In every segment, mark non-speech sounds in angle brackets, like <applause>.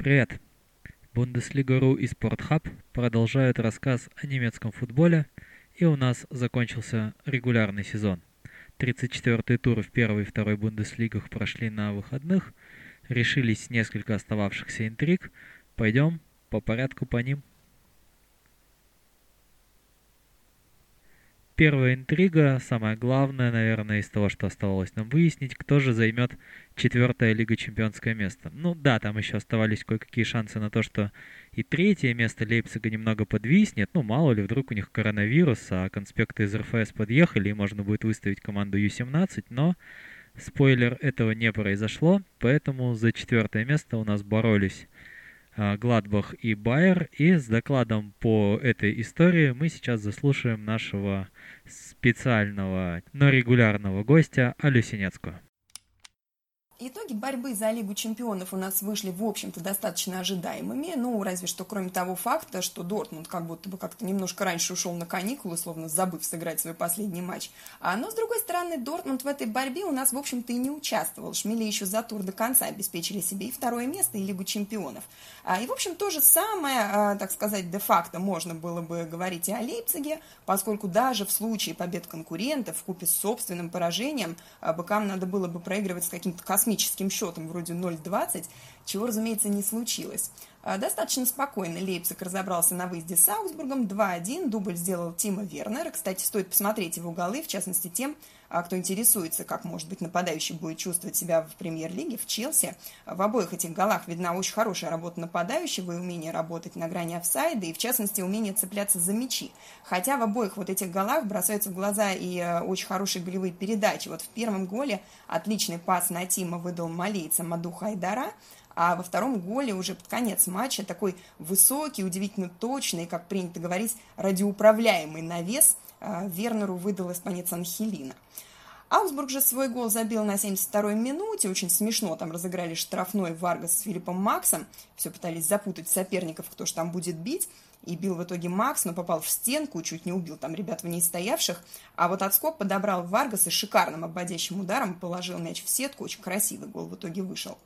Привет! Бундеслига.ру и Спортхаб продолжают рассказ о немецком футболе, и у нас закончился регулярный сезон. 34-й тур в первой и второй Бундеслигах прошли на выходных, решились несколько остававшихся интриг, пойдем по порядку по ним. Первая интрига, самая главная, наверное, из того, что оставалось нам выяснить, кто же займет четвертое Лига Чемпионское место. Ну да, там еще оставались кое-какие шансы на то, что и третье место Лейпцига немного подвиснет. Ну, мало ли, вдруг у них коронавирус, а конспекты из РФС подъехали, и можно будет выставить команду Ю-17, но спойлер, этого не произошло, поэтому за четвертое место у нас боролись а, Гладбах и Байер. И с докладом по этой истории мы сейчас заслушаем нашего специального, но регулярного гостя Алю Синецкую. Итоги борьбы за Лигу чемпионов у нас вышли, в общем-то, достаточно ожидаемыми. Ну, разве что кроме того факта, что Дортмунд как будто бы как-то немножко раньше ушел на каникулы, словно забыв сыграть свой последний матч. А, но, с другой стороны, Дортмунд в этой борьбе у нас, в общем-то, и не участвовал. Шмели еще за тур до конца обеспечили себе и второе место, и Лигу чемпионов. А, и, в общем, то же самое, а, так сказать, де-факто можно было бы говорить и о Лейпциге, поскольку даже в случае побед конкурентов, в купе с собственным поражением, а, быкам надо было бы проигрывать с каким-то космическим космическим счетом вроде 0,20, чего, разумеется, не случилось. А, достаточно спокойно Лейпциг разобрался на выезде с Аусбургом 2-1. Дубль сделал Тима Вернера. Кстати, стоит посмотреть его голы, в частности, тем, а, кто интересуется, как, может быть, нападающий будет чувствовать себя в премьер-лиге, в Челси. В обоих этих голах видна очень хорошая работа нападающего и умение работать на грани офсайда, и, в частности, умение цепляться за мячи. Хотя в обоих вот этих голах бросаются в глаза и э, очень хорошие голевые передачи. Вот в первом голе отличный пас на Тима выдал малейца Маду Хайдара, а во втором голе уже под конец матча такой высокий, удивительно точный, как принято говорить, радиоуправляемый навес а, Вернеру выдал испанец Анхелина. Аусбург же свой гол забил на 72-й минуте. Очень смешно там разыграли штрафной Варгас с Филиппом Максом. Все пытались запутать соперников, кто же там будет бить. И бил в итоге Макс, но попал в стенку, чуть не убил там ребят в ней стоявших. А вот отскок подобрал Варгас и шикарным обводящим ударом положил мяч в сетку. Очень красивый гол в итоге вышел.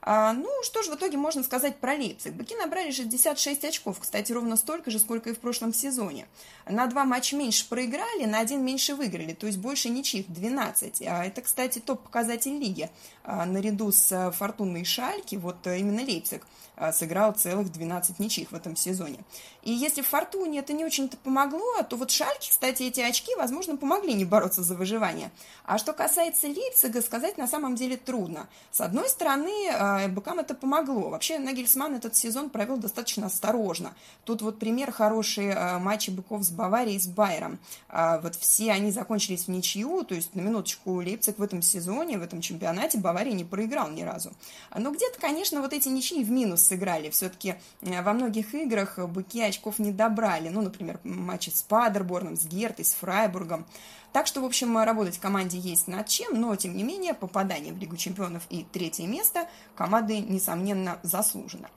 А, ну, что же в итоге можно сказать про Лейпциг? Быки набрали 66 очков, кстати, ровно столько же, сколько и в прошлом сезоне. На два матча меньше проиграли, на один меньше выиграли, то есть больше ничьих, 12. А это, кстати, топ-показатель лиги. А, наряду с э, Фортуной и Шальки, вот э, именно Лейпциг сыграл целых 12 ничьих в этом сезоне. И если Фортуне это не очень-то помогло, то вот Шальке, кстати, эти очки, возможно, помогли не бороться за выживание. А что касается Лейпцига, сказать на самом деле трудно. С одной стороны, а, быкам это помогло. Вообще, Нагельсман этот сезон провел достаточно осторожно. Тут вот пример хорошие а, матчи быков с Баварией и с Байером. А, вот все они закончились в ничью, то есть на минуточку Лейпциг в этом сезоне, в этом чемпионате Бавария не проиграл ни разу. Но где-то, конечно, вот эти ничьи в минус сыграли. Все-таки во многих играх быки очков не добрали. Ну, например, матчи с Падерборном, с Гертой, с Фрайбургом. Так что, в общем, работать команде есть над чем, но, тем не менее, попадание в Лигу чемпионов и третье место команды, несомненно, заслужено.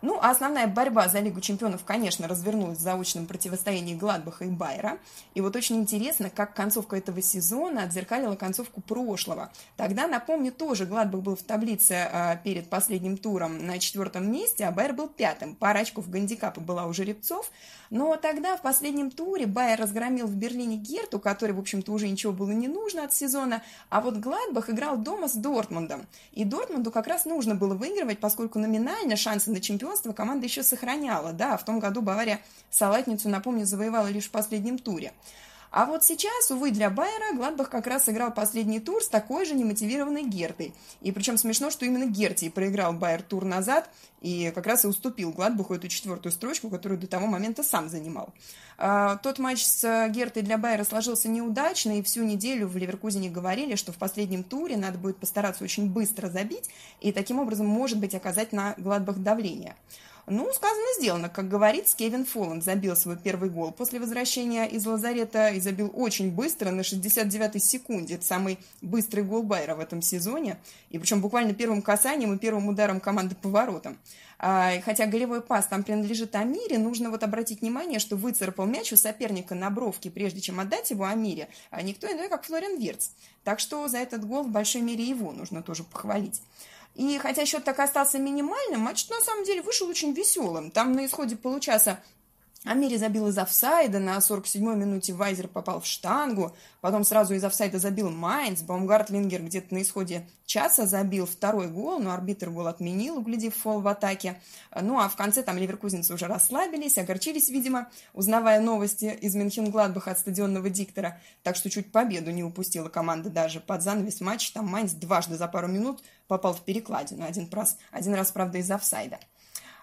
Ну, а основная борьба за Лигу чемпионов, конечно, развернулась в заочном противостоянии Гладбаха и Байера. И вот очень интересно, как концовка этого сезона отзеркалила концовку прошлого. Тогда, напомню, тоже Гладбах был в таблице а, перед последним туром на четвертом месте, а Байер был пятым. Пара очков гандикапа была у жеребцов. Но тогда в последнем туре Байер разгромил в Берлине Герту, который, в общем-то, уже ничего было не нужно от сезона, а вот Гладбах играл дома с Дортмундом. И Дортмунду как раз нужно было выигрывать, поскольку номинально шансы на чемпионство чемпионство команда еще сохраняла. Да, в том году Бавария салатницу, напомню, завоевала лишь в последнем туре. А вот сейчас, увы, для Байера Гладбах как раз сыграл последний тур с такой же немотивированной Гертой. И причем смешно, что именно Герти проиграл Байер тур назад и как раз и уступил Гладбаху эту четвертую строчку, которую до того момента сам занимал. А, тот матч с Гертой для Байера сложился неудачно, и всю неделю в Ливеркузине говорили, что в последнем туре надо будет постараться очень быстро забить и таким образом, может быть, оказать на Гладбах давление. Ну, сказано, сделано. Как говорится, Кевин Фолланд забил свой первый гол после возвращения из лазарета и забил очень быстро, на 69-й секунде. Это самый быстрый гол Байера в этом сезоне. И причем буквально первым касанием и первым ударом команды по воротам. А, хотя голевой пас там принадлежит Амире, нужно вот обратить внимание, что выцарапал мяч у соперника на бровке, прежде чем отдать его Амире, а никто иной, как Флориан Вирц. Так что за этот гол в большой мере его нужно тоже похвалить. И хотя счет так остался минимальным, матч на самом деле вышел очень веселым. Там на исходе получаса Амири забил из офсайда, на 47-й минуте Вайзер попал в штангу, потом сразу из офсайда забил Майнц, Баумгартлингер где-то на исходе часа забил второй гол, но арбитр гол отменил, углядев фол в атаке. Ну, а в конце там ливеркузинцы уже расслабились, огорчились, видимо, узнавая новости из Мюнхен-Гладбаха от стадионного диктора, так что чуть победу не упустила команда даже. Под занавес матча там Майнц дважды за пару минут попал в перекладину, один раз, один раз правда, из офсайда.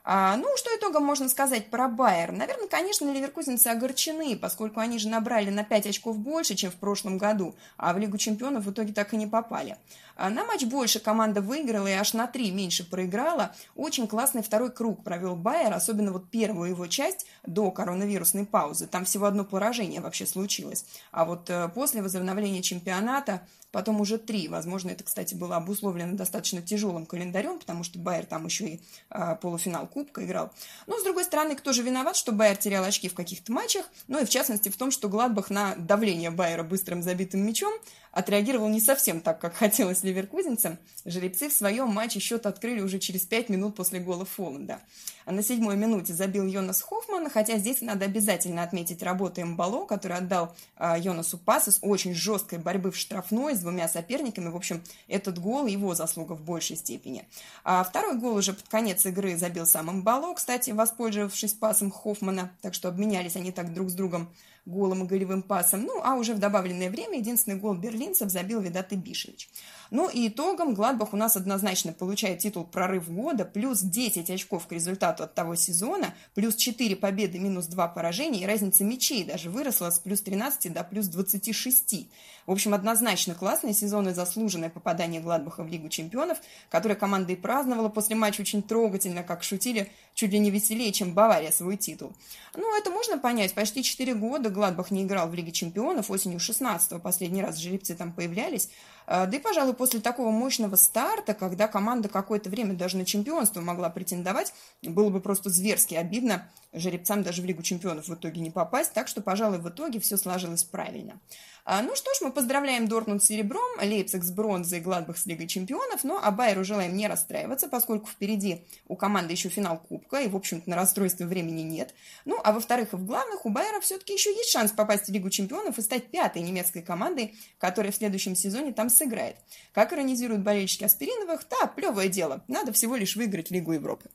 А, ну, что итогом можно сказать про Байер? Наверное, конечно, ливеркузинцы огорчены, поскольку они же набрали на 5 очков больше, чем в прошлом году, а в Лигу чемпионов в итоге так и не попали. А, на матч больше команда выиграла и аж на 3 меньше проиграла. Очень классный второй круг провел Байер, особенно вот первую его часть до коронавирусной паузы. Там всего одно поражение вообще случилось. А вот э, после возобновления чемпионата потом уже три. Возможно, это, кстати, было обусловлено достаточно тяжелым календарем, потому что Байер там еще и э, полуфинал Кубка играл. Но, с другой стороны, кто же виноват, что Байер терял очки в каких-то матчах? Ну и, в частности, в том, что Гладбах на давление Байера быстрым забитым мячом отреагировал не совсем так, как хотелось ливеркузинцам. Жеребцы в своем матче счет открыли уже через пять минут после гола Фоланда. А на седьмой минуте забил Йонас Хоффман, хотя здесь надо обязательно отметить работу Мбало, который отдал а, Йонасу пас из очень жесткой борьбы в штрафной с двумя соперниками. В общем, этот гол его заслуга в большей степени. А второй гол уже под конец игры забил сам Мбало, кстати, воспользовавшись пасом Хоффмана, так что обменялись они так друг с другом голом и голевым пасом. Ну, а уже в добавленное время единственный гол берлинцев забил Видат Бишевич. Ну и итогом Гладбах у нас однозначно получает титул «Прорыв года», плюс 10 очков к результату от того сезона, плюс 4 победы, минус 2 поражения, и разница мячей даже выросла с плюс 13 до плюс 26. В общем, однозначно классный сезон и заслуженное попадание Гладбаха в Лигу чемпионов, которое команда и праздновала после матча очень трогательно, как шутили, чуть ли не веселее, чем Бавария свой титул. Ну, это можно понять. Почти 4 года Гладбах не играл в Лиге чемпионов, осенью 16-го последний раз жеребцы там появлялись. А, да и, пожалуй, после такого мощного старта, когда команда какое-то время даже на чемпионство могла претендовать, было бы просто зверски обидно жеребцам даже в Лигу чемпионов в итоге не попасть, так что, пожалуй, в итоге все сложилось правильно. А, ну что ж, мы поздравляем Дортмунд с серебром, Лейпциг с бронзой, Гладбах с Лигой чемпионов, но а Байеру желаем не расстраиваться, поскольку впереди у команды еще финал Кубка, и, в общем-то, на расстройство времени нет. Ну, а во-вторых, в главных, у Байера все-таки еще есть шанс попасть в Лигу чемпионов и стать пятой немецкой командой, которая в следующем сезоне там сыграет. Как иронизируют болельщики Аспириновых, да, плевое дело, надо всего лишь выиграть Лигу Европы.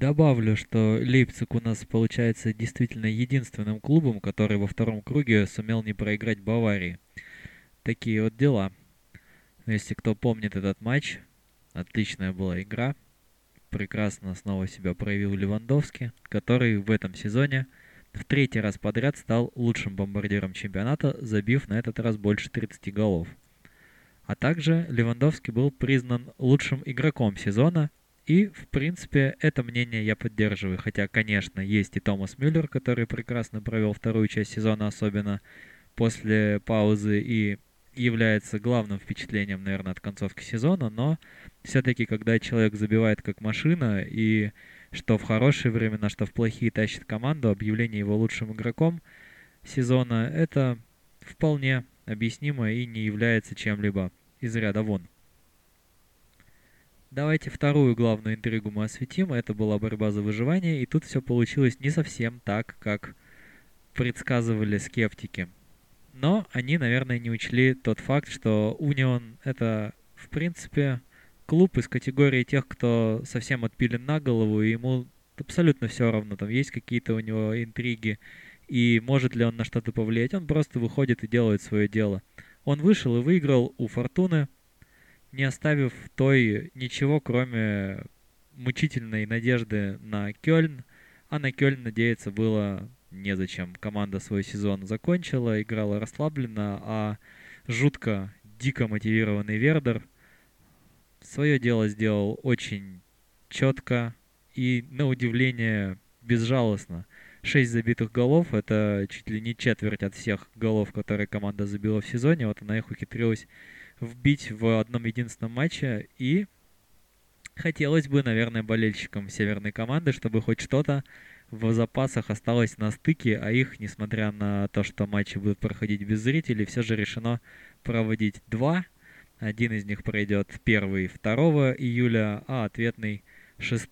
Добавлю, что Лейпциг у нас получается действительно единственным клубом, который во втором круге сумел не проиграть Баварии. Такие вот дела. Если кто помнит этот матч, отличная была игра. Прекрасно снова себя проявил Левандовский, который в этом сезоне в третий раз подряд стал лучшим бомбардиром чемпионата, забив на этот раз больше 30 голов. А также Левандовский был признан лучшим игроком сезона и, в принципе, это мнение я поддерживаю. Хотя, конечно, есть и Томас Мюллер, который прекрасно провел вторую часть сезона, особенно после паузы, и является главным впечатлением, наверное, от концовки сезона. Но все-таки, когда человек забивает как машина, и что в хорошие времена, что в плохие тащит команду, объявление его лучшим игроком сезона, это вполне объяснимо и не является чем-либо из ряда вон. Давайте вторую главную интригу мы осветим. Это была борьба за выживание, и тут все получилось не совсем так, как предсказывали скептики. Но они, наверное, не учли тот факт, что Унион — это, в принципе, клуб из категории тех, кто совсем отпилен на голову, и ему абсолютно все равно, там есть какие-то у него интриги, и может ли он на что-то повлиять, он просто выходит и делает свое дело. Он вышел и выиграл у Фортуны — не оставив той ничего, кроме мучительной надежды на Кёльн, а на Кёльн надеяться было незачем. Команда свой сезон закончила, играла расслабленно, а жутко, дико мотивированный Вердер свое дело сделал очень четко и, на удивление, безжалостно. Шесть забитых голов — это чуть ли не четверть от всех голов, которые команда забила в сезоне. Вот она их ухитрилась вбить в одном единственном матче. И хотелось бы, наверное, болельщикам северной команды, чтобы хоть что-то в запасах осталось на стыке, а их, несмотря на то, что матчи будут проходить без зрителей, все же решено проводить два. Один из них пройдет 1 2 июля, а ответный 6.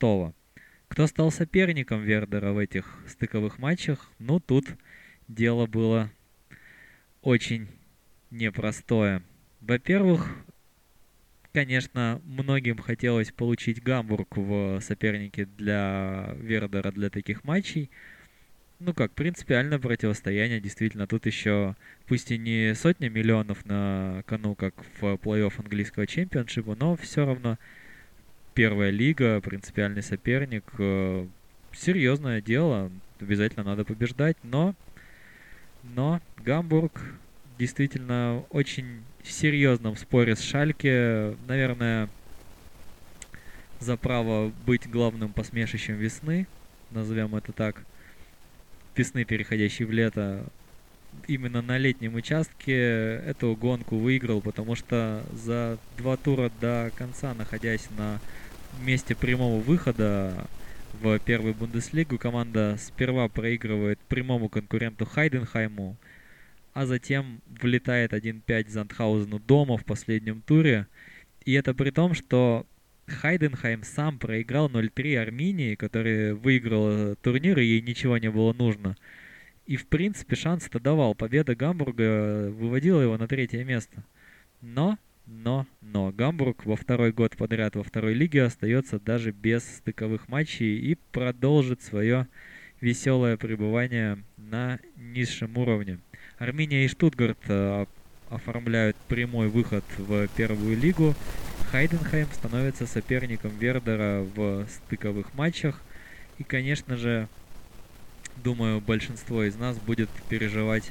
Кто стал соперником Вердера в этих стыковых матчах? Ну, тут дело было очень непростое. Во-первых, конечно, многим хотелось получить Гамбург в сопернике для Вердера для таких матчей. Ну как, принципиальное противостояние, действительно, тут еще, пусть и не сотня миллионов на кону, как в плей-офф английского чемпионшипа, но все равно первая лига, принципиальный соперник, э, серьезное дело, обязательно надо побеждать, но, но Гамбург действительно очень серьезном споре с Шальке, наверное, за право быть главным посмешищем весны, назовем это так, весны, переходящей в лето, именно на летнем участке эту гонку выиграл, потому что за два тура до конца, находясь на месте прямого выхода в первую Бундеслигу, команда сперва проигрывает прямому конкуренту Хайденхайму, а затем влетает 1-5 Зандхаузену дома в последнем туре. И это при том, что Хайденхайм сам проиграл 0-3 Арминии, которая выиграла турнир, и ей ничего не было нужно. И, в принципе, шанс-то давал. Победа Гамбурга выводила его на третье место. Но, но, но, Гамбург во второй год подряд во второй лиге остается даже без стыковых матчей и продолжит свое веселое пребывание на низшем уровне. Армения и Штутгарт э, оформляют прямой выход в первую лигу. Хайденхайм становится соперником Вердера в стыковых матчах. И, конечно же, думаю, большинство из нас будет переживать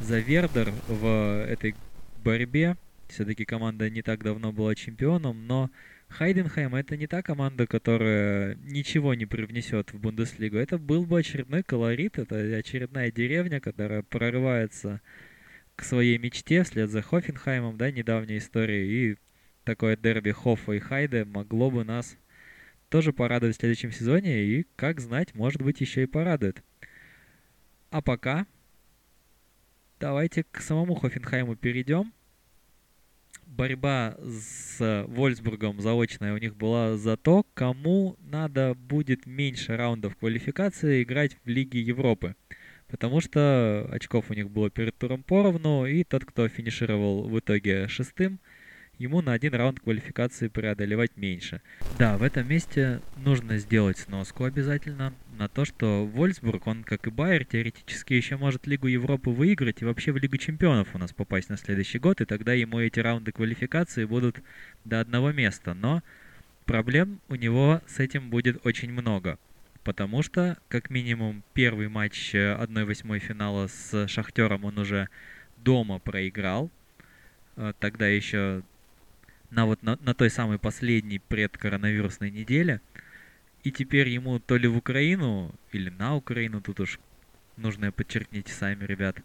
за Вердер в этой борьбе. Все-таки команда не так давно была чемпионом, но Хайденхайм это не та команда, которая ничего не привнесет в Бундеслигу. Это был бы очередной колорит, это очередная деревня, которая прорывается к своей мечте вслед за Хофенхаймом, да, недавняя история. И такое дерби Хоффа и Хайде могло бы нас тоже порадовать в следующем сезоне, и, как знать, может быть, еще и порадует. А пока давайте к самому Хофенхайму перейдем борьба с Вольсбургом заочная у них была за то, кому надо будет меньше раундов квалификации играть в Лиге Европы. Потому что очков у них было перед туром поровну, и тот, кто финишировал в итоге шестым, ему на один раунд квалификации преодолевать меньше. Да, в этом месте нужно сделать сноску обязательно на то, что Вольсбург, он, как и Байер, теоретически еще может Лигу Европы выиграть и вообще в Лигу Чемпионов у нас попасть на следующий год, и тогда ему эти раунды квалификации будут до одного места. Но проблем у него с этим будет очень много. Потому что, как минимум, первый матч 1-8 финала с Шахтером он уже дома проиграл. Э, тогда еще на вот на, на той самой последней предкоронавирусной неделе. И теперь ему то ли в Украину, или на Украину, тут уж нужно подчеркните сами, ребят,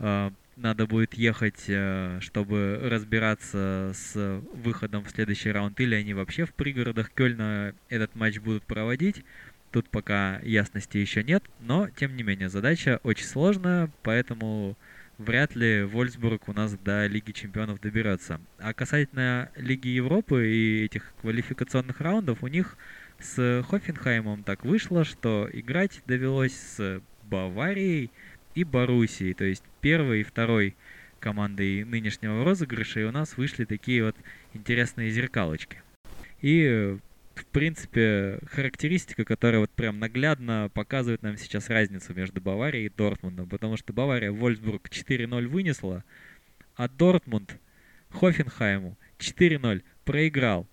э, надо будет ехать, э, чтобы разбираться с выходом в следующий раунд, или они вообще в пригородах Кёльна этот матч будут проводить. Тут пока ясности еще нет, но, тем не менее, задача очень сложная, поэтому вряд ли Вольсбург у нас до Лиги Чемпионов доберется. А касательно Лиги Европы и этих квалификационных раундов, у них с Хофенхаймом так вышло, что играть довелось с Баварией и Боруссией, то есть первой и второй командой нынешнего розыгрыша, и у нас вышли такие вот интересные зеркалочки. И в принципе, характеристика, которая вот прям наглядно показывает нам сейчас разницу между Баварией и Дортмундом, потому что Бавария Вольсбург 4-0 вынесла, а Дортмунд Хофенхайму 4-0 проиграл.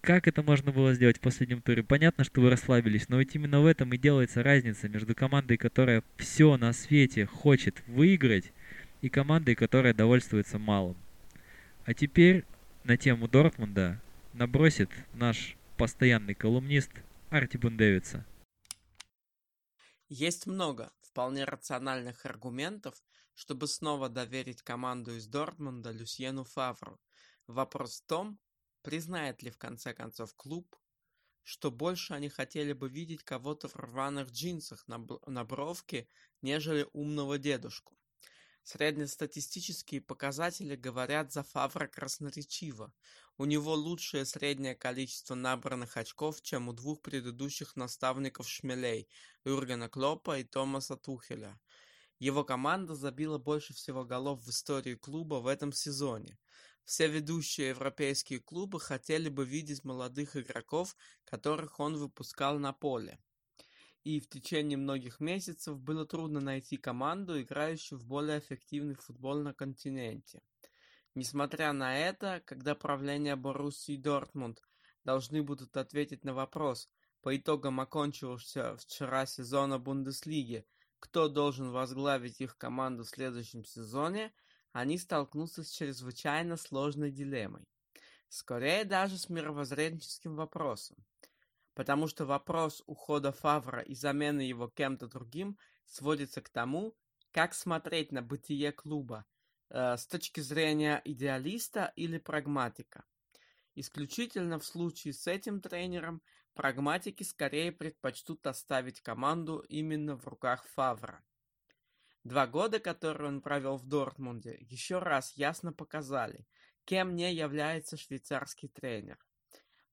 Как это можно было сделать в последнем туре? Понятно, что вы расслабились, но ведь именно в этом и делается разница между командой, которая все на свете хочет выиграть, и командой, которая довольствуется малым. А теперь на тему Дортмунда набросит наш постоянный колумнист Арти Бундевица. Есть много вполне рациональных аргументов, чтобы снова доверить команду из Дортмунда Люсьену Фавру. Вопрос в том, признает ли в конце концов клуб, что больше они хотели бы видеть кого-то в рваных джинсах на, на бровке, нежели умного дедушку. Среднестатистические показатели говорят за Фавра красноречиво. У него лучшее среднее количество набранных очков, чем у двух предыдущих наставников Шмелей – Юргена Клопа и Томаса Тухеля. Его команда забила больше всего голов в истории клуба в этом сезоне. Все ведущие европейские клубы хотели бы видеть молодых игроков, которых он выпускал на поле. И в течение многих месяцев было трудно найти команду, играющую в более эффективный футбол на континенте. Несмотря на это, когда правление Боруссии Дортмунд должны будут ответить на вопрос по итогам окончившегося вчера сезона Бундеслиги, кто должен возглавить их команду в следующем сезоне, они столкнутся с чрезвычайно сложной дилеммой. Скорее даже с мировоззренческим вопросом. Потому что вопрос ухода Фавра и замены его кем-то другим сводится к тому, как смотреть на бытие клуба э, с точки зрения идеалиста или прагматика. Исключительно в случае с этим тренером прагматики скорее предпочтут оставить команду именно в руках Фавра. Два года, которые он провел в Дортмунде, еще раз ясно показали, кем не является швейцарский тренер.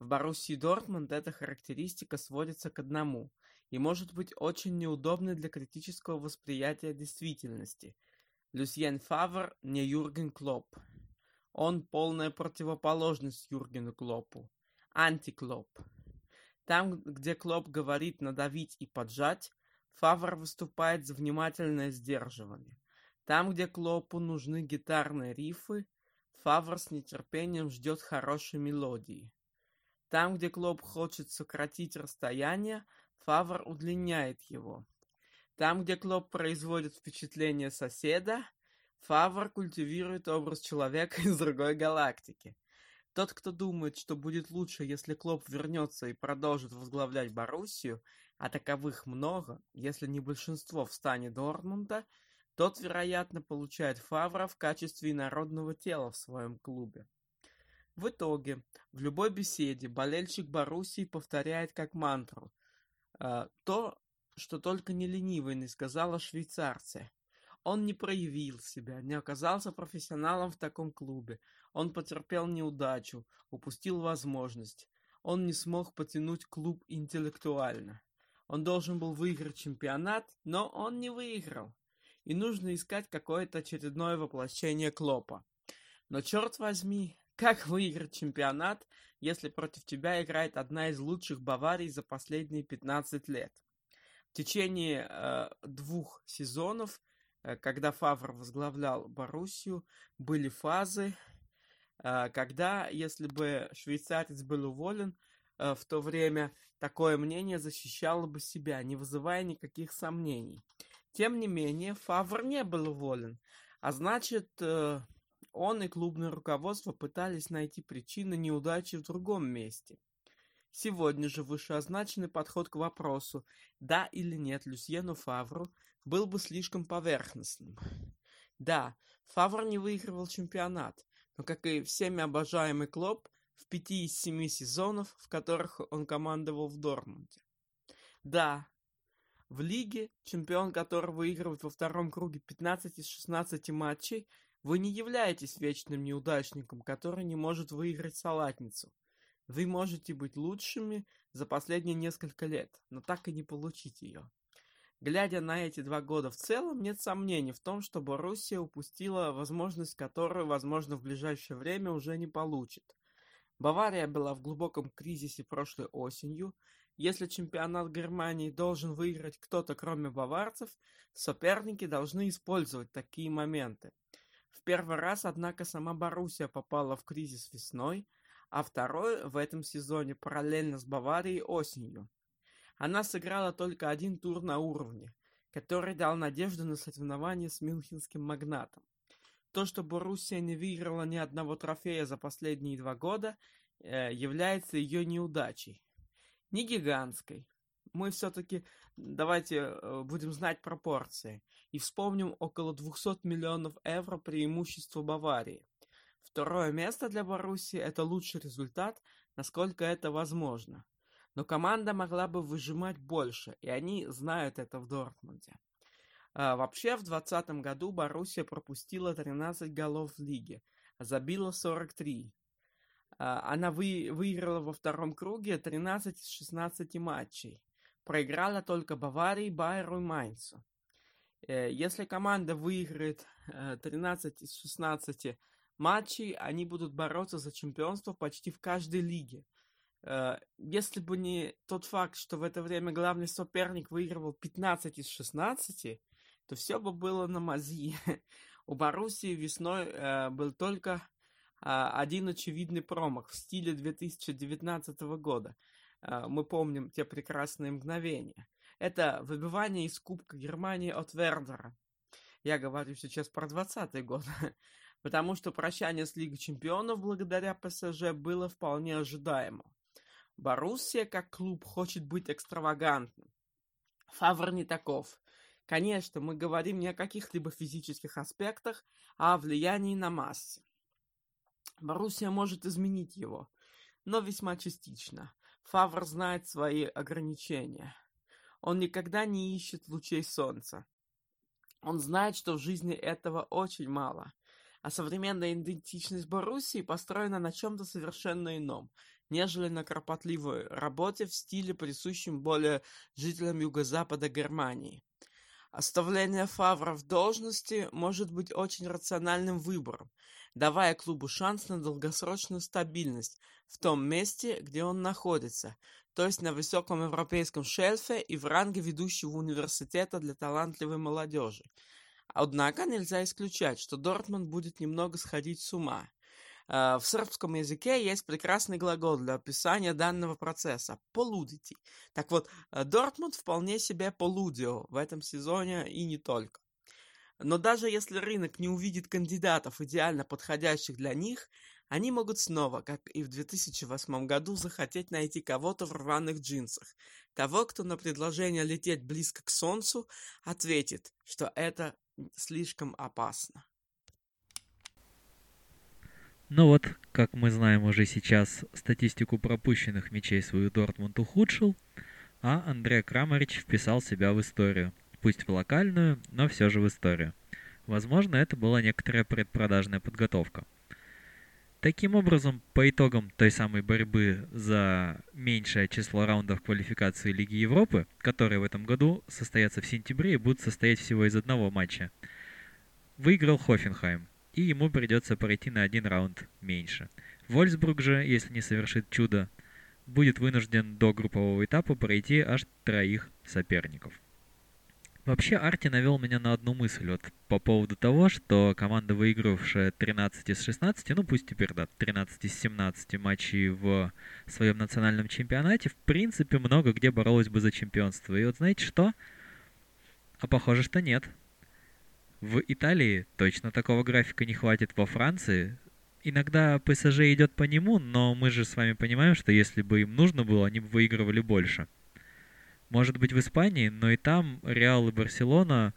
В Боруссии Дортмунд эта характеристика сводится к одному и может быть очень неудобной для критического восприятия действительности. Люсьен Фавр не Юрген Клоп. Он полная противоположность Юргену Клопу. Антиклоп. Там, где Клоп говорит надавить и поджать, Фавор выступает за внимательное сдерживание. Там, где Клопу нужны гитарные рифы, Фавор с нетерпением ждет хорошей мелодии. Там, где Клоп хочет сократить расстояние, Фавор удлиняет его. Там, где Клоп производит впечатление соседа, Фавор культивирует образ человека <laughs> из другой галактики. Тот, кто думает, что будет лучше, если Клоп вернется и продолжит возглавлять Боруссию, а таковых много, если не большинство в стане Дортмунда, тот, вероятно, получает Фавра в качестве народного тела в своем клубе. В итоге, в любой беседе болельщик Боруссии повторяет как мантру э, то, что только не ленивый не сказал о швейцарце. Он не проявил себя, не оказался профессионалом в таком клубе. Он потерпел неудачу, упустил возможность. Он не смог потянуть клуб интеллектуально. Он должен был выиграть чемпионат, но он не выиграл. И нужно искать какое-то очередное воплощение Клопа. Но черт возьми, как выиграть чемпионат, если против тебя играет одна из лучших Баварий за последние 15 лет? В течение э, двух сезонов Э, когда Фавр возглавлял Боруссию, были фазы, э, когда, если бы швейцарец был уволен, э, в то время такое мнение защищало бы себя, не вызывая никаких сомнений. Тем не менее, Фавр не был уволен, а значит, он и клубное руководство пытались найти причины неудачи в другом месте. Сегодня же вышеозначенный подход к вопросу, да или нет Люсьену Фавру, был бы слишком поверхностным. Да, Фавр не выигрывал чемпионат, но, как и всеми обожаемый Клоп, в пяти из семи сезонов, в которых он командовал в Дормунде. Да, в лиге, чемпион которого выигрывает во втором круге 15 из 16 матчей, вы не являетесь вечным неудачником, который не может выиграть салатницу. Вы можете быть лучшими за последние несколько лет, но так и не получить ее. Глядя на эти два года в целом, нет сомнений в том, что Боруссия упустила возможность, которую, возможно, в ближайшее время уже не получит. Бавария была в глубоком кризисе прошлой осенью. Если чемпионат Германии должен выиграть кто-то кроме баварцев, соперники должны использовать такие моменты. В первый раз, однако, сама Боруссия попала в кризис весной – а второй в этом сезоне параллельно с Баварией осенью. Она сыграла только один тур на уровне, который дал надежду на соревнование с мюнхенским магнатом. То, что Боруссия не выиграла ни одного трофея за последние два года, э, является ее неудачей. Не гигантской. Мы все-таки давайте э, будем знать пропорции и вспомним около 200 миллионов евро преимущества Баварии. Второе место для Боруссии – это лучший результат, насколько это возможно. Но команда могла бы выжимать больше, и они знают это в Дортмунде. А, вообще, в 2020 году Боруссия пропустила 13 голов в лиге, а забила 43. А, она вы, выиграла во втором круге 13 из 16 матчей. Проиграла только Баварии, Байеру и Майнцу. Э, если команда выиграет 13 э, из 16 матчей, они будут бороться за чемпионство почти в каждой лиге. Э, если бы не тот факт, что в это время главный соперник выигрывал 15 из 16, то все бы было на мази. <laughs> У Боруссии весной был только э, один очевидный промах в стиле 2019 года. Мы помним те прекрасные мгновения. Это выбивание из Кубка Германии от Вердера. Я говорю сейчас про 20 год. <laughs> Потому что прощание с Лигой Чемпионов благодаря ПСЖ было вполне ожидаемо. Боруссия как клуб хочет быть экстравагантным. Фавр не таков. Конечно, мы говорим не о каких-либо физических аспектах, а о влиянии на массы. Боруссия может изменить его, но весьма частично. Фавр знает свои ограничения. Он никогда не ищет лучей солнца. Он знает, что в жизни этого очень мало. А современная идентичность Боруссии построена на чем-то совершенно ином, нежели на кропотливой работе в стиле, присущем более жителям юго-запада Германии. Оставление Фавра в должности может быть очень рациональным выбором, давая клубу шанс на долгосрочную стабильность в том месте, где он находится, то есть на высоком европейском шельфе и в ранге ведущего университета для талантливой молодежи. Однако нельзя исключать, что Дортмунд будет немного сходить с ума. Э, в сербском языке есть прекрасный глагол для описания данного процесса – полудити. Так вот, э, Дортмунд вполне себе полудио в этом сезоне и не только. Но даже если рынок не увидит кандидатов, идеально подходящих для них, они могут снова, как и в 2008 году, захотеть найти кого-то в рваных джинсах. Того, кто на предложение лететь близко к Солнцу ответит, что это слишком опасно. Ну вот, как мы знаем уже сейчас, статистику пропущенных мячей свою Дортмунд ухудшил, а Андрей Крамарич вписал себя в историю. Пусть в локальную, но все же в историю. Возможно, это была некоторая предпродажная подготовка. Таким образом, по итогам той самой борьбы за меньшее число раундов квалификации Лиги Европы, которые в этом году состоятся в сентябре и будут состоять всего из одного матча, выиграл Хофенхайм и ему придется пройти на один раунд меньше. Вольсбург же, если не совершит чудо, будет вынужден до группового этапа пройти аж троих соперников. Вообще, Арти навел меня на одну мысль вот по поводу того, что команда, выигравшая 13 из 16, ну пусть теперь, да, 13 из 17 матчей в своем национальном чемпионате, в принципе, много где боролась бы за чемпионство. И вот знаете что? А похоже, что нет. В Италии точно такого графика не хватит. Во Франции иногда ПСЖ идет по нему, но мы же с вами понимаем, что если бы им нужно было, они бы выигрывали больше. Может быть в Испании, но и там Реал и Барселона,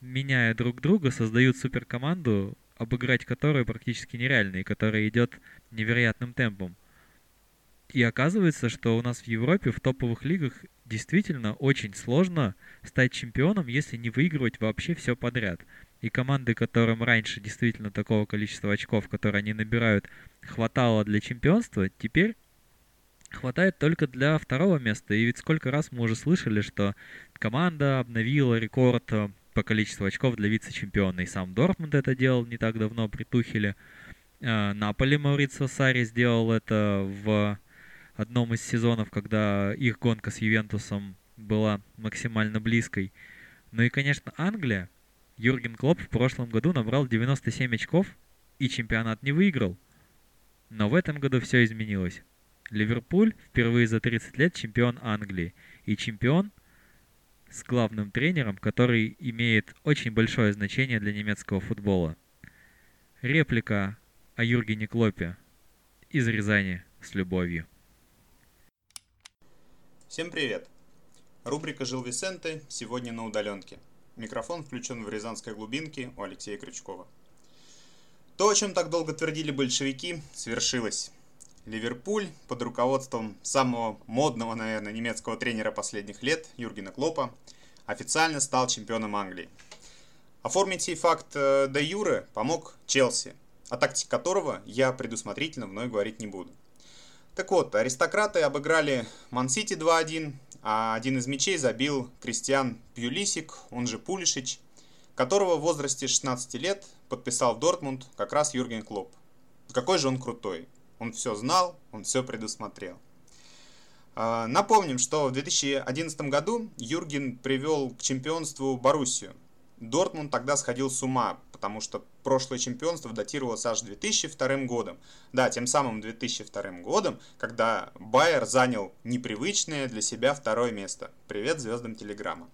меняя друг друга, создают суперкоманду, обыграть которую практически нереально, и которая идет невероятным темпом. И оказывается, что у нас в Европе в топовых лигах действительно очень сложно стать чемпионом, если не выигрывать вообще все подряд. И команды, которым раньше действительно такого количества очков, которые они набирают, хватало для чемпионства, теперь хватает только для второго места. И ведь сколько раз мы уже слышали, что команда обновила рекорд э, по количеству очков для вице-чемпиона. И сам Дортмунд это делал не так давно при Тухеле. Э, Наполи Маурицио Сари сделал это в одном из сезонов, когда их гонка с Ювентусом была максимально близкой. Ну и, конечно, Англия. Юрген Клоп в прошлом году набрал 97 очков и чемпионат не выиграл. Но в этом году все изменилось. Ливерпуль впервые за 30 лет чемпион Англии. И чемпион с главным тренером, который имеет очень большое значение для немецкого футбола. Реплика о Юргене Клопе из Рязани с любовью. Всем привет! Рубрика «Жил Висенте» сегодня на удаленке. Микрофон включен в Рязанской глубинке у Алексея Крючкова. То, о чем так долго твердили большевики, свершилось. Ливерпуль под руководством самого модного, наверное, немецкого тренера последних лет, Юргена Клопа, официально стал чемпионом Англии. Оформить сей факт э, де юре помог Челси, о тактике которого я предусмотрительно вновь говорить не буду. Так вот, аристократы обыграли Мансити 2-1, а один из мячей забил Кристиан Пьюлисик, он же Пулишич, которого в возрасте 16 лет подписал в Дортмунд как раз Юрген Клоп. Какой же он крутой. Он все знал, он все предусмотрел. А, напомним, что в 2011 году Юрген привел к чемпионству Боруссию. Дортмунд тогда сходил с ума, потому что прошлое чемпионство датировалось аж 2002 годом. Да, тем самым 2002 годом, когда Байер занял непривычное для себя второе место. Привет звездам Телеграма.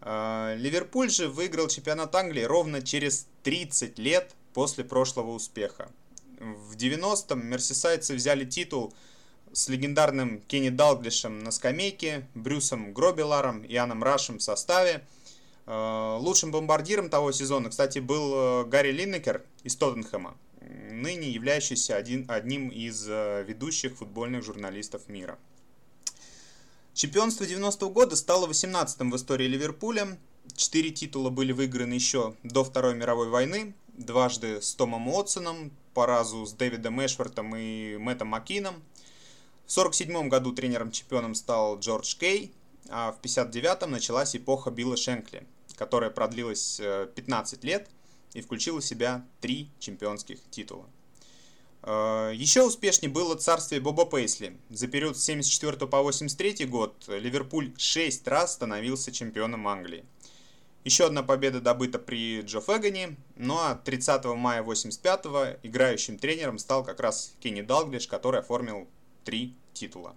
А, Ливерпуль же выиграл чемпионат Англии ровно через 30 лет после прошлого успеха. В 90-м мерсисайдцы взяли титул с легендарным Кенни Далглишем на скамейке, Брюсом Гробиларом и Аном Рашем в составе. Э, лучшим бомбардиром того сезона, кстати, был э, Гарри Линнекер из Тоттенхэма, ныне являющийся один, одним из э, ведущих футбольных журналистов мира. Чемпионство 90-го года стало 18-м в истории Ливерпуля. Четыре титула были выиграны еще до Второй мировой войны. Дважды с Томом Уотсоном, по разу с Дэвидом Эшвартом и Мэттом Маккином. В 1947 году тренером-чемпионом стал Джордж Кей, а в 1959 началась эпоха Билла Шенкли, которая продлилась 15 э, лет и включила в себя три чемпионских титула. Э, Еще успешнее было царствие Боба Пейсли. За период с 74 по 83 год Ливерпуль 6 раз становился чемпионом Англии. Еще одна победа добыта при Джо Фэгане, ну а 30 мая 85 играющим тренером стал как раз Кенни Далглиш, который оформил три титула.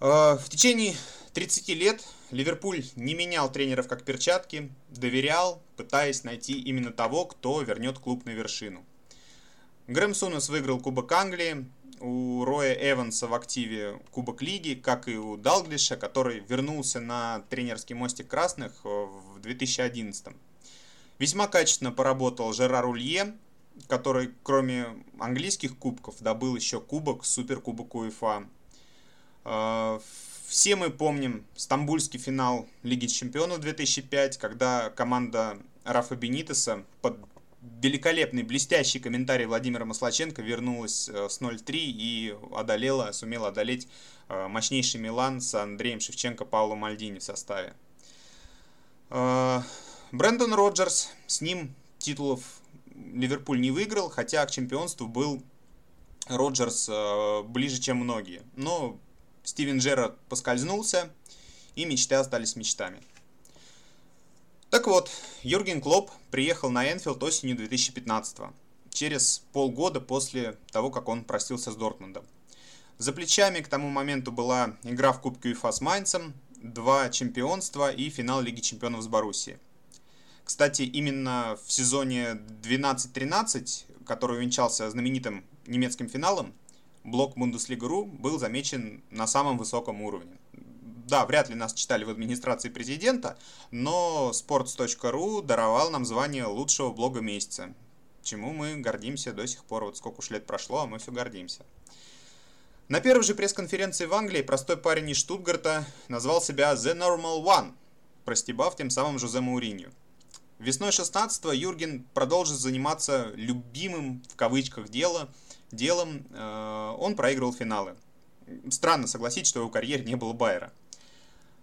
Э, в течение 30 лет Ливерпуль не менял тренеров как перчатки, доверял, пытаясь найти именно того, кто вернет клуб на вершину. Грэм Сунес выиграл Кубок Англии, у Роя Эванса в активе Кубок Лиги, как и у Далглиша, который вернулся на тренерский мостик красных в 2011. Весьма качественно поработал Жерар Улье, который кроме английских кубков добыл еще кубок, суперкубок УЕФА. А, все мы помним стамбульский финал Лиги Чемпионов 2005, когда команда Рафа Бенитеса под великолепный, блестящий комментарий Владимира Маслаченко вернулась э, с 0-3 и одолела, сумела одолеть э, мощнейший Милан с Андреем Шевченко, Пауло Мальдини в составе. Э, Брэндон Роджерс, с ним титулов Ливерпуль не выиграл, хотя к чемпионству был Роджерс ближе, чем многие. Но Стивен Джерард поскользнулся, и мечты остались мечтами. Так вот, Юрген Клоп приехал на Энфилд осенью 2015 через полгода после того, как он простился с Дортмундом. За плечами к тому моменту была игра в Кубке УЕФА с Майнцем, два чемпионства и финал Лиги Чемпионов с Боруссией. Кстати, именно в сезоне 12-13, который увенчался знаменитым немецким финалом, блок Бундеслига.ру был замечен на самом высоком уровне да, вряд ли нас читали в администрации президента, но sports.ru даровал нам звание лучшего блога месяца, чему мы гордимся до сих пор. Вот сколько уж лет прошло, а мы все гордимся. На первой же пресс-конференции в Англии простой парень из Штутгарта назвал себя The Normal One, простебав тем самым Жозе Мауринью. Весной 16-го Юрген продолжит заниматься любимым в кавычках дело, делом. Э, он проигрывал финалы. Странно согласиться, что его карьере не было Байера.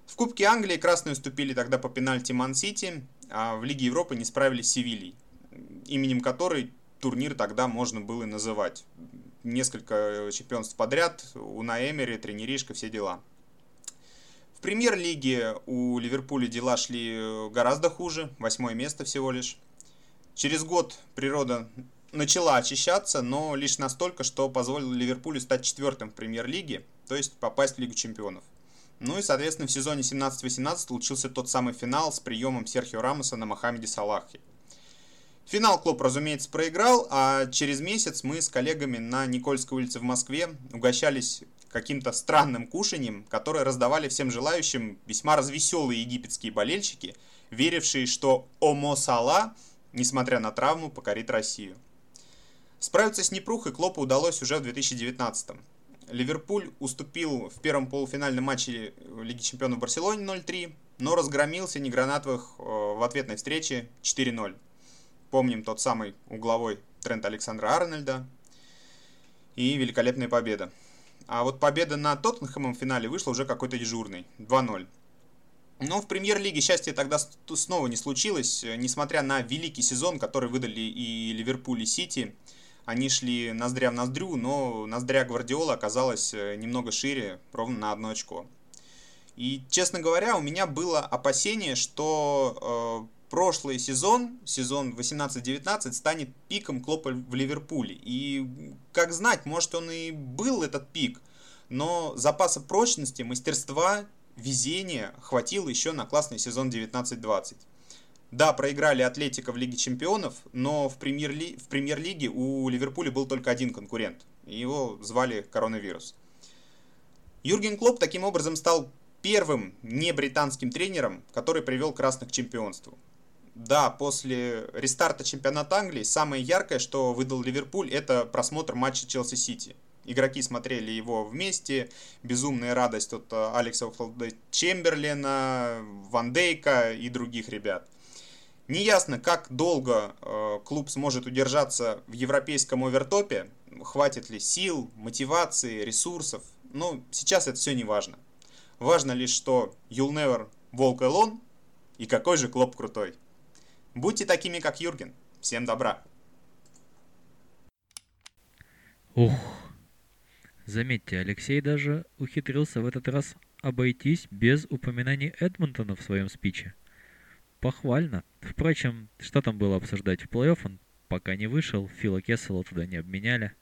В Кубке Англии красные уступили тогда по пенальти Ман-Сити, а в Лиге Европы не справились с Севильей, именем которой турнир тогда можно было и называть. Несколько чемпионств подряд, у Наэмери, тренеришка, все дела. В премьер-лиге у Ливерпуля дела шли гораздо хуже, восьмое место всего лишь. Через год природа начала очищаться, но лишь настолько, что позволило Ливерпулю стать четвертым в премьер-лиге, то есть попасть в Лигу чемпионов. Ну и, соответственно, в сезоне 17-18 случился тот самый финал с приемом Серхио Рамоса на Мохаммеде Салахе. Финал клуб, разумеется, проиграл, а через месяц мы с коллегами на Никольской улице в Москве угощались каким-то странным кушанием, которое раздавали всем желающим весьма развеселые египетские болельщики, верившие, что Омо Сала, несмотря на травму, покорит Россию. Справиться с непрухой Клопу удалось уже в 2019 -м. Ливерпуль уступил в первом полуфинальном матче Лиги Чемпионов Барселоне 0-3, но разгромился негранатовых э, в ответной встрече 4-0. Помним тот самый угловой тренд Александра Арнольда и великолепная победа. А вот победа на Тоттенхэмом в финале вышла уже какой-то дежурный, 2-0. Но в премьер-лиге счастье тогда снова не случилось, несмотря на великий сезон, который выдали и Ливерпуль, и Сити. Они шли ноздря в ноздрю, но ноздря Гвардиола оказалась э, немного шире, ровно на одно очко. И, честно говоря, у меня было опасение, что э, прошлый сезон, сезон 18-19, станет пиком Клопа в Ливерпуле. И, как знать, может он и был этот пик, но запаса прочности, мастерства везения хватило еще на классный сезон 19-20. Да, проиграли Атлетика в Лиге Чемпионов, но в, премьер-ли... в премьер-лиге у Ливерпуля был только один конкурент. Его звали коронавирус. Юрген Клоп таким образом стал первым не британским тренером, который привел красных к чемпионству. Да, после рестарта чемпионата Англии самое яркое, что выдал Ливерпуль, это просмотр матча Челси-Сити. Игроки смотрели его вместе. Безумная радость от Алекса Чемберлена, Ван Дейка и других ребят. Неясно, как долго э, клуб сможет удержаться в европейском овертопе. Хватит ли сил, мотивации, ресурсов. Но сейчас это все не важно. Важно лишь, что you'll never walk alone и какой же клуб крутой. Будьте такими, как Юрген. Всем добра. Ух, Заметьте, Алексей даже ухитрился в этот раз обойтись без упоминаний Эдмонтона в своем спиче. Похвально. Впрочем, что там было обсуждать в плей-офф, он пока не вышел, Фила Кессела туда не обменяли.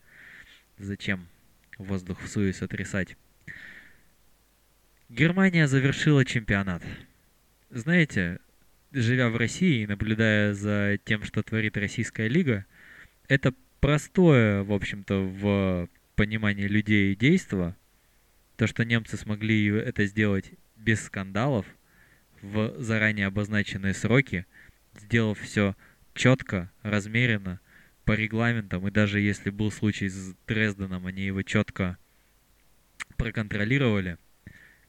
Зачем воздух в суе сотрясать? Германия завершила чемпионат. Знаете, живя в России и наблюдая за тем, что творит Российская лига, это простое, в общем-то, в понимание людей и действа, то, что немцы смогли это сделать без скандалов, в заранее обозначенные сроки, сделав все четко, размеренно, по регламентам, и даже если был случай с Дрезденом, они его четко проконтролировали,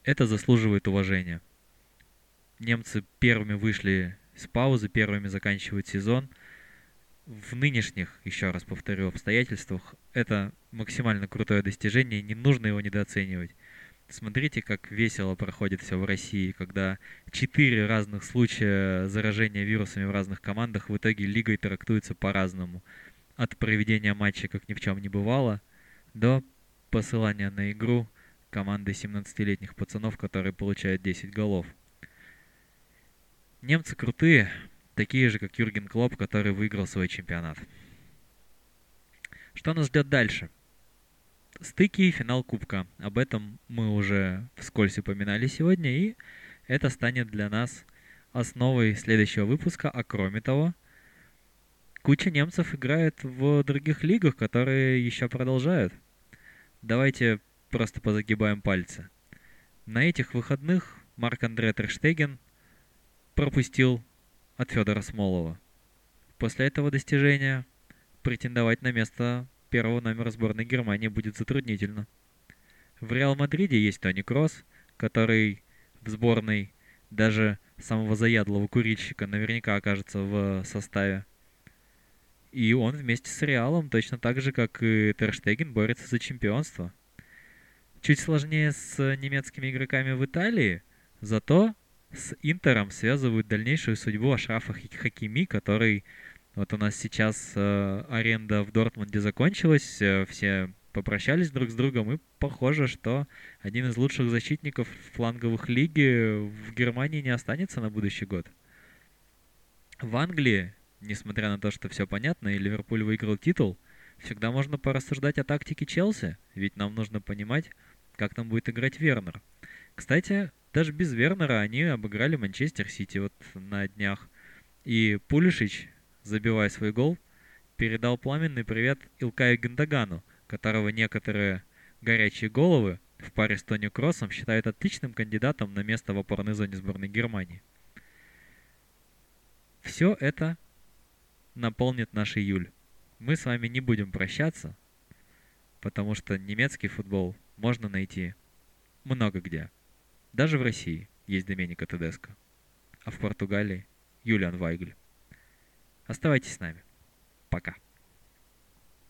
это заслуживает уважения. Немцы первыми вышли с паузы, первыми заканчивают сезон – в нынешних, еще раз повторю, обстоятельствах это максимально крутое достижение, не нужно его недооценивать. Смотрите, как весело проходит все в России, когда четыре разных случая заражения вирусами в разных командах в итоге лигой трактуются по-разному. От проведения матча, как ни в чем не бывало, до посылания на игру команды 17-летних пацанов, которые получают 10 голов. Немцы крутые, такие же, как Юрген Клоп, который выиграл свой чемпионат. Что нас ждет дальше? Стыки и финал Кубка. Об этом мы уже вскользь упоминали сегодня, и это станет для нас основой следующего выпуска. А кроме того, куча немцев играет в других лигах, которые еще продолжают. Давайте просто позагибаем пальцы. На этих выходных Марк Андре Терштеген пропустил от Федора Смолова. После этого достижения претендовать на место первого номера сборной Германии будет затруднительно. В Реал Мадриде есть Тони Кросс, который в сборной даже самого заядлого курильщика наверняка окажется в составе. И он вместе с Реалом, точно так же, как и Терштеген, борется за чемпионство. Чуть сложнее с немецкими игроками в Италии, зато с Интером связывают дальнейшую судьбу Ашрафа Хакими, который вот у нас сейчас э, аренда в Дортмунде закончилась, э, все попрощались друг с другом, и похоже, что один из лучших защитников фланговых лиги в Германии не останется на будущий год. В Англии, несмотря на то, что все понятно, и Ливерпуль выиграл титул, всегда можно порассуждать о тактике Челси, ведь нам нужно понимать, как там будет играть Вернер. Кстати, даже без Вернера они обыграли Манчестер Сити вот на днях. И Пулишич, забивая свой гол, передал пламенный привет Илкаю Гендагану, которого некоторые горячие головы в паре с Тони Кроссом считают отличным кандидатом на место в опорной зоне сборной Германии. Все это наполнит наш июль. Мы с вами не будем прощаться, потому что немецкий футбол можно найти много где даже в России. есть Доменика Тедеско, а в Португалии Юлиан Вайгль. Оставайтесь с нами. Пока.